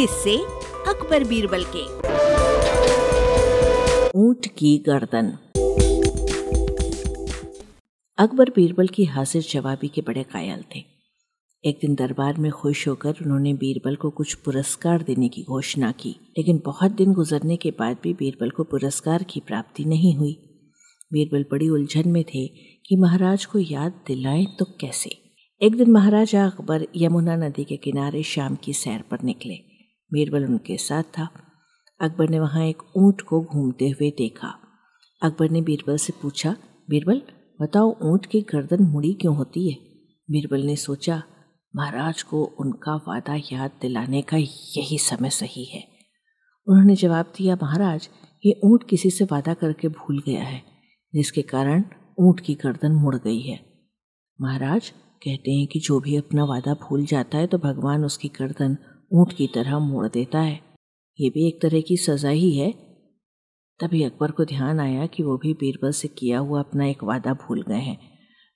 किससे अकबर बीरबल के। ऊँट की गर्दन। अकबर बीरबल की हाजिर जवाबी के बड़े कायल थे। एक दिन दरबार में खुश होकर उन्होंने बीरबल को कुछ पुरस्कार देने की घोषणा की, लेकिन बहुत दिन गुजरने के बाद भी बीरबल को पुरस्कार की प्राप्ति नहीं हुई। बीरबल बड़ी उलझन में थे कि महाराज को याद दिलाएँ तो कैसे? एक दिन महाराजा अकबर यमुना नदी के किनारे शाम की सैर पर निकले। बीरबल उनके साथ था। अकबर ने वहाँ एक ऊँट को घूमते हुए देखा। अकबर ने बीरबल से पूछा बीरबल बताओ ऊँट की गर्दन मुड़ी क्यों होती है? बीरबल ने सोचा, महाराज को उनका वादा याद दिलाने का यही समय सही है। उन्होंने जवाब दिया, महाराज, ये ऊँट किसी से वादा करके भूल गया है, जिसके कारण ऊँट की गर्दन मुड़ गई है। महाराज कहते हैं कि जो भी अपना वादा भूल जाता है तो भगवान उसकी गर्दन ऊँट की तरह मोड़ देता है। ये भी एक तरह की सजा ही है। तभी अकबर को ध्यान आया कि वो भी बीरबल से किया हुआ अपना एक वादा भूल गए हैं।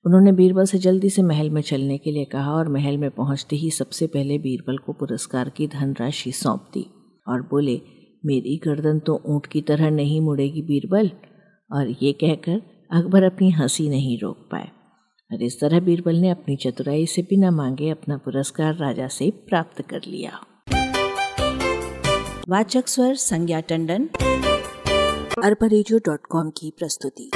उन्होंने बीरबल से जल्दी से महल में चलने के लिए कहा और महल में पहुँचते ही सबसे पहले बीरबल को पुरस्कार की धनराशि सौंप दी और बोले, मेरी गर्दन तो ऊँट की तरह नहीं मुड़ेगी बीरबल। और ये कहकर अकबर अपनी हँसी नहीं रोक पाए। और इस तरह बीरबल ने अपनी चतुराई से बिना मांगे अपना पुरस्कार राजा से प्राप्त कर लिया। वाचक स्वर संज्ञा टंडन अरबा की प्रस्तुति।